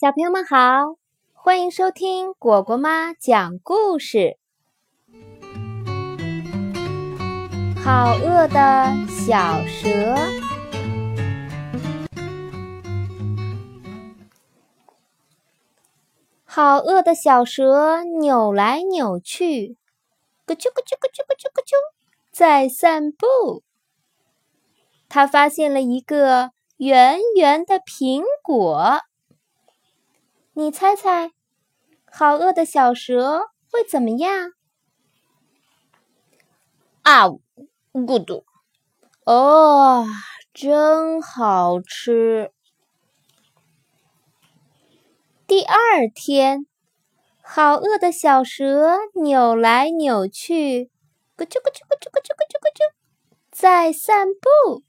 小朋友们好，欢迎收听果果妈讲故事。好饿的小蛇，好饿的小蛇扭来扭去，咯啾咯啾咯啾咯啾咯啾，在散步。它发现了一个圆圆的苹果。你猜猜，好饿的小蛇会怎么样？啊呜，咕嘟！哦，真好吃。第二天，好饿的小蛇扭来扭去，咕啾咕啾咕啾咕啾咕啾咕啾，在散步。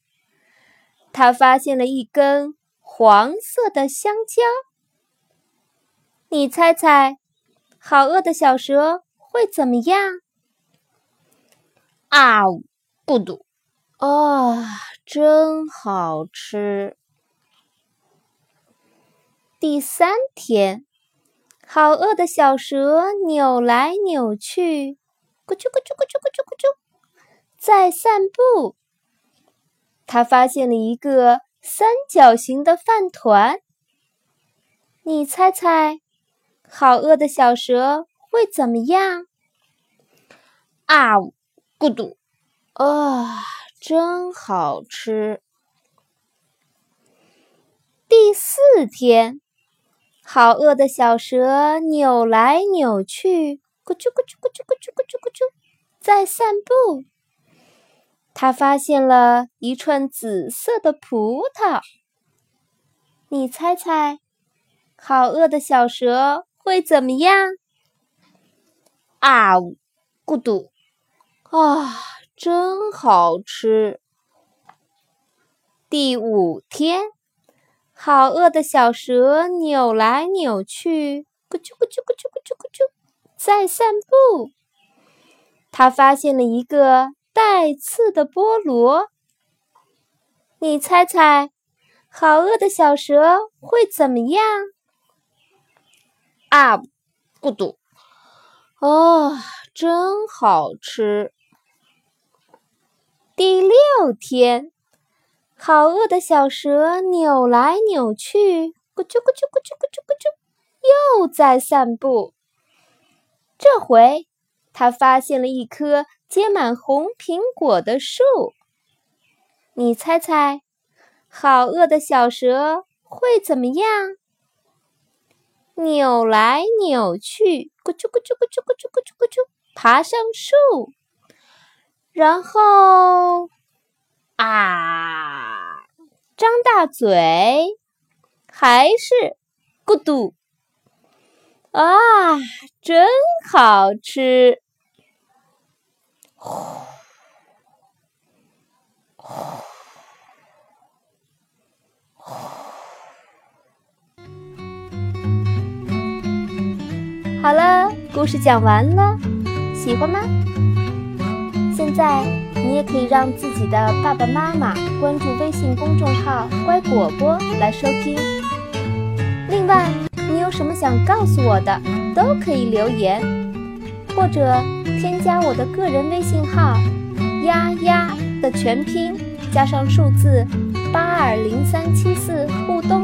它发现了一根黄色的香蕉。你猜猜，好饿的小蛇会怎么样？啊呜，咕嘟！哦，真好吃。第三天，好饿的小蛇扭来扭去，咕啾咕啾咕啾咕啾咕啾，在散步。它发现了一个三角形的饭团。你猜猜？好饿的小蛇会怎么样？啊呜，咕嘟！啊，真好吃。第四天，好饿的小蛇扭来扭去，咕啾咕啾咕啾咕啾咕啾咕啾，在散步。它发现了一串紫色的葡萄。你猜猜，好饿的小蛇？会怎么样？啊呜，咕嘟！啊，真好吃。第五天，好饿的小蛇扭来扭去，咕啾咕啾咕啾咕啾咕啾，在散步。它发现了一个带刺的菠萝。你猜猜，好饿的小蛇会怎么样？啊，咕嘟！哦，真好吃。第六天，好饿的小蛇扭来扭去，咕啾咕啾咕啾咕啾咕啾，又在散步。这回，它发现了一棵结满红苹果的树。你猜猜，好饿的小蛇会怎么样？扭来扭去，咕啾咕啾咕啾咕啾咕啾咕啾，爬上树，然后啊，张大嘴，还是咕嘟啊，真好吃！呼呼。好了，故事讲完了，喜欢吗？现在你也可以让自己的爸爸妈妈关注微信公众号“乖果果”来收听。另外，你有什么想告诉我的，都可以留言，或者添加我的个人微信号“丫丫”的全拼加上数字八二零三七四互动。